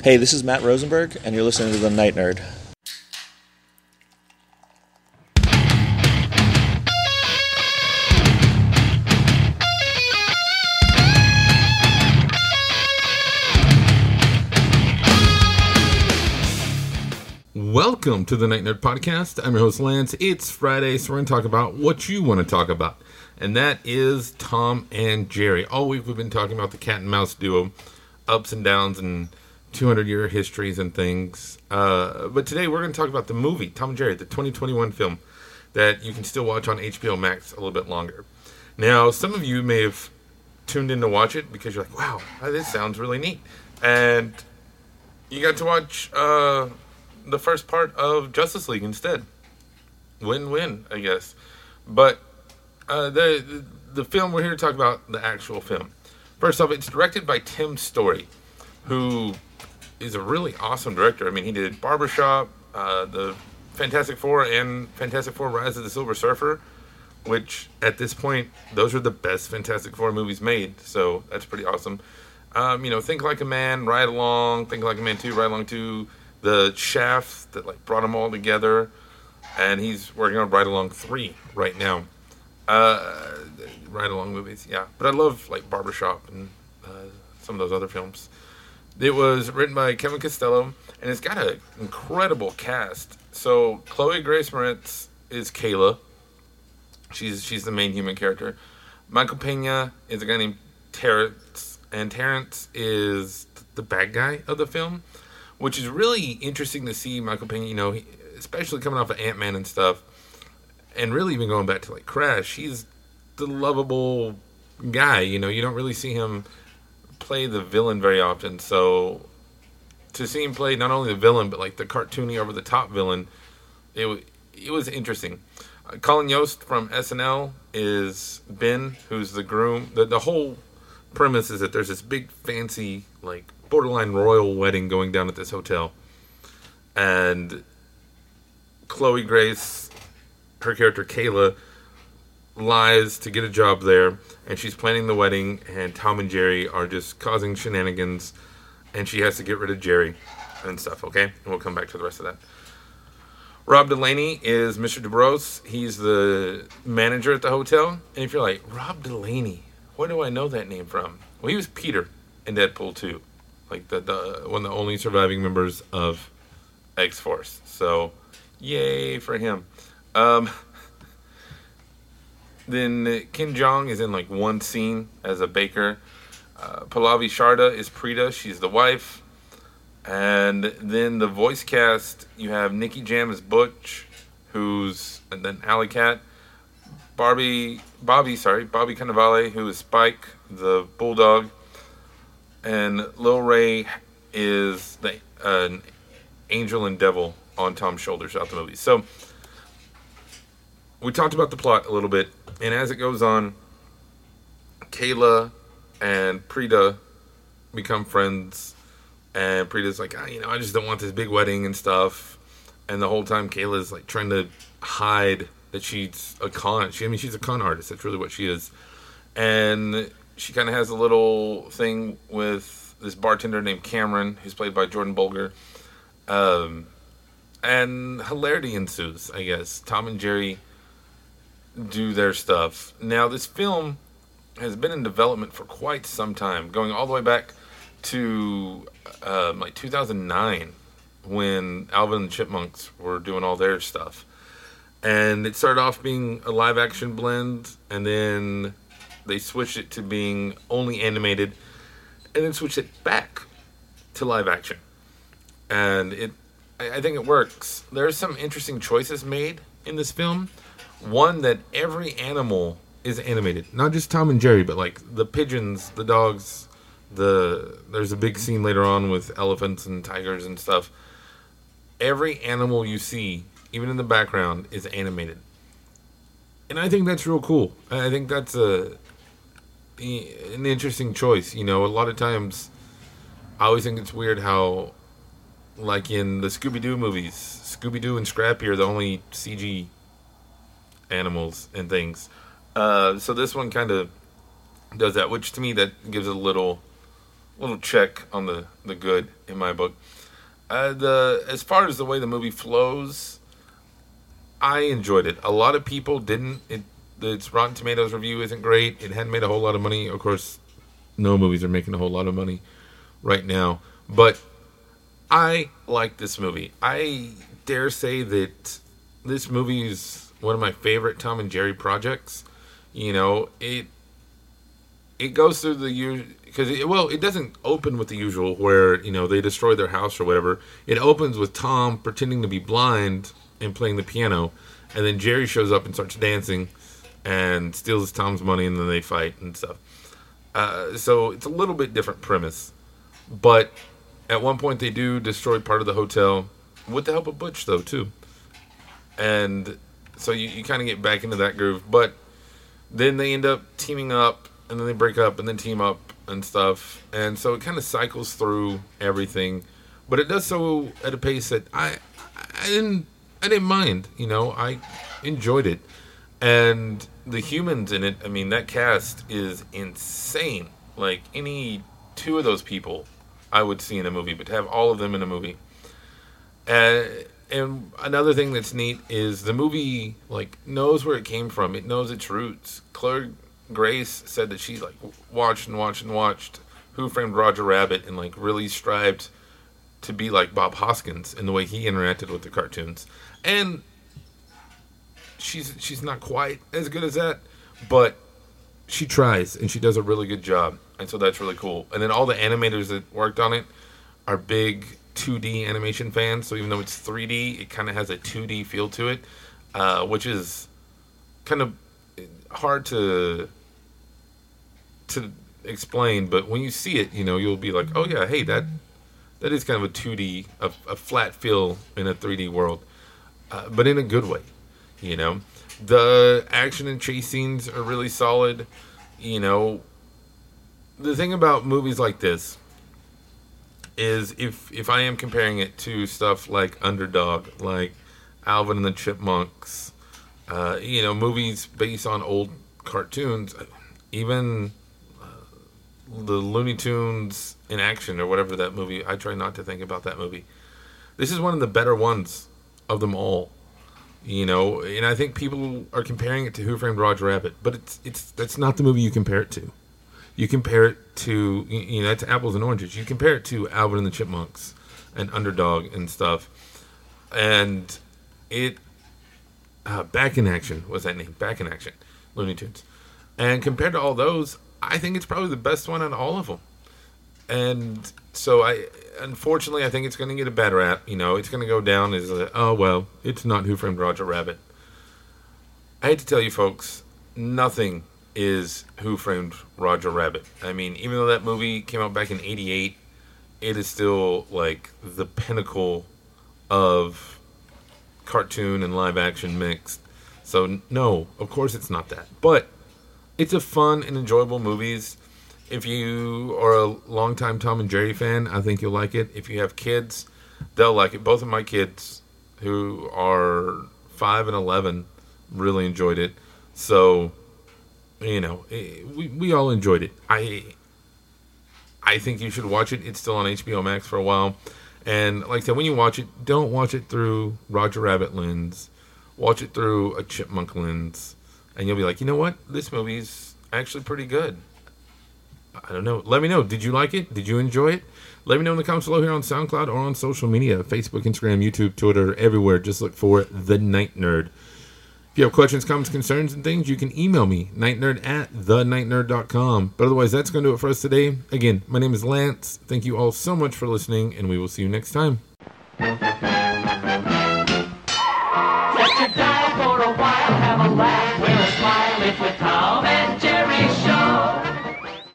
Hey, this is Matt Rosenberg, and you're listening to The Night Nerd. Welcome to the Night Nerd Podcast. I'm your host, Lance. It's Friday, so we're going to talk about what you want to talk about, and that is Tom and Jerry. All week we've been talking about the cat and mouse duo, ups and downs, and 200 year histories and things. Uh, but today we're going to talk about the movie, Tom and Jerry, the 2021 film that you can still watch on HBO Max a little bit longer. Now, some of you may have tuned in to watch it because you're like, wow, this sounds really neat. And you got to watch. Uh, the first part of Justice League instead. Win-win, I guess. But uh, the the film we're here to talk about the actual film. First off, it's directed by Tim Story, who is a really awesome director. I mean, he did Barbershop, uh, the Fantastic Four, and Fantastic Four: Rise of the Silver Surfer, which at this point those are the best Fantastic Four movies made. So that's pretty awesome. Um, you know, Think Like a Man, Ride Along, Think Like a Man Two, Ride Along Two the shaft that like brought them all together, and he's working on Ride Along three right now. Uh, Ride Along movies, yeah. But I love like Barbershop and uh, some of those other films. It was written by Kevin Costello, and it's got an incredible cast. So Chloe Grace Moretz is Kayla. She's she's the main human character. Michael Pena is a guy named Terrence, and Terrence is the bad guy of the film which is really interesting to see Michael Pena. You know, especially coming off of Ant Man and stuff, and really even going back to like Crash. He's the lovable guy. You know, you don't really see him play the villain very often. So to see him play not only the villain but like the cartoony over the top villain, it it was interesting. Uh, Colin Jost from SNL is Ben, who's the groom. The the whole premise is that there's this big fancy like borderline royal wedding going down at this hotel. And Chloe Grace, her character Kayla, lies to get a job there, and she's planning the wedding, and Tom and Jerry are just causing shenanigans, and she has to get rid of Jerry and stuff, okay? And we'll come back to the rest of that. Rob Delaney is Mr. Dubose. He's the manager at the hotel. And if you're like, Rob Delaney, where do I know that name from? Well, he was Peter in Deadpool 2 like the, the one of the only surviving members of X Force. So, yay for him. Um, then Ken Jeong is in like one scene as a baker. Uh, Pallavi Sharda is Preeta. She's the wife. And then the voice cast, you have Nicky Jam as Butch, who's and then Alley Cat. Barbie, Bobby, sorry, Bobby Cannavale, who is Spike, the bulldog and Lil Rel is the an angel and devil on Tom's shoulders throughout the movie. So we talked about the plot a little bit, and as it goes on, Kayla and Preeta become friends, and Preeta's like, ah, you know, I just don't want this big wedding and stuff. And the whole time, Kayla's like trying to hide that she's a con. She, I mean, she's a con artist. That's really what she is. And she kind of has a little thing with this bartender named Cameron, who's played by Jordan Bolger. Um, and hilarity ensues, I guess. Tom and Jerry do their stuff. Now, this film has been in development for quite some time, going all the way back to um, like 2009 when Alvin and the Chipmunks were doing all their stuff. And it started off being a live action blend, and then they switched it to being only animated, and then switched it back to live action. And it, I, I think it works. There's some interesting choices made in this film. One that every animal is animated, not just Tom and Jerry, but like the pigeons, the dogs. The there's a big scene later on with elephants and tigers and stuff. Every animal you see, even in the background, is animated and I think that's real cool. I think that's a an interesting choice. You know, a lot of times, I always think it's weird how, like in the Scooby Doo movies, Scooby Doo and Scrappy are the only CG animals and things. Uh, so this one kind of does that, which to me that gives a little little check on the the good in my book. Uh, the as far as the way the movie flows, I enjoyed it. A lot of people didn't. It its Rotten Tomatoes review isn't great. It hadn't made a whole lot of money. Of course, no movies are making a whole lot of money right now. But I like this movie. I dare say that this movie is one of my favorite Tom and Jerry projects. You know, it it goes through the usual because it, well, it doesn't open with the usual where you know they destroy their house or whatever. It opens with Tom pretending to be blind and playing the piano, and then Jerry shows up and starts dancing and steals Tom's money, and then they fight and stuff. Uh, so it's a little bit different premise, but at one point they do destroy part of the hotel with the help of Butch, though too, and so you, you kind of get back into that groove. But then they end up teaming up, and then they break up, and then team up and stuff, and so it kind of cycles through everything. But it does so at a pace that I I didn't I didn't mind. You know, I enjoyed it, and the humans in it. I mean, that cast is insane. Like any two of those people, I would see in a movie, but to have all of them in a movie. Uh, and another thing that's neat is the movie like knows where it came from. It knows its roots. Claire Grace said that she like watched and watched and watched Who Framed Roger Rabbit and like really strived to be like Bob Hoskins in the way he interacted with the cartoons. And she's she's not quite as good as that, but she tries and she does a really good job. And so that's really cool. And then all the animators that worked on it are big 2D animation fans. So even though it's 3D, it kind of has a 2D feel to it, uh, which is kind of hard to to explain. But when you see it, you know, you'll be like, oh yeah, hey, that that is kind of a 2D, a, a flat feel in a 3D world, uh, but in a good way. You know, the action and chase scenes are really solid. You know, the thing about movies like this is if if I am comparing it to stuff like Underdog, like Alvin and the Chipmunks, uh, you know, movies based on old cartoons, even uh, the Looney Tunes in action or whatever that movie. I try not to think about that movie. This is one of the better ones of them all. You know, and I think people are comparing it to Who Framed Roger Rabbit, but it's it's that's not the movie you compare it to. You compare it to you know, that's apples and oranges. You compare it to Alvin and the Chipmunks and Underdog and stuff, and it uh, Back in Action was that name? Back in Action, Looney Tunes, and compared to all those, I think it's probably the best one out of all of them. And so I, unfortunately, I think it's going to get a bad rap. You know, it's going to go down as a, oh well, it's not Who Framed Roger Rabbit. I hate to tell you, folks, nothing is Who Framed Roger Rabbit. I mean, even though that movie came out back in '88, it is still like the pinnacle of cartoon and live action mixed. So no, of course it's not that. But it's a fun and enjoyable movies if you are a longtime Tom and Jerry fan, I think you'll like it. If you have kids, they'll like it. Both of my kids, who are five and eleven, really enjoyed it. So, you know, eh, we we all enjoyed it. I I think you should watch it. It's still on HBO Max for a while. And like I said, when you watch it, don't watch it through Roger Rabbit lens. Watch it through a chipmunk lens. And you'll be like, you know what? This movie's actually pretty good. I don't know. Let me know. Did you like it? Did you enjoy it? Let me know in the comments below here on SoundCloud or on social media Facebook, Instagram, YouTube, Twitter, everywhere. Just look for The Night Nerd. If you have questions, comments, concerns, and things, you can email me, nightnerd at thenightnerd.com. But otherwise, that's going to do it for us today. Again, my name is Lance. Thank you all so much for listening, and we will see you next time. For a while, have a laugh, wear a smile if we're.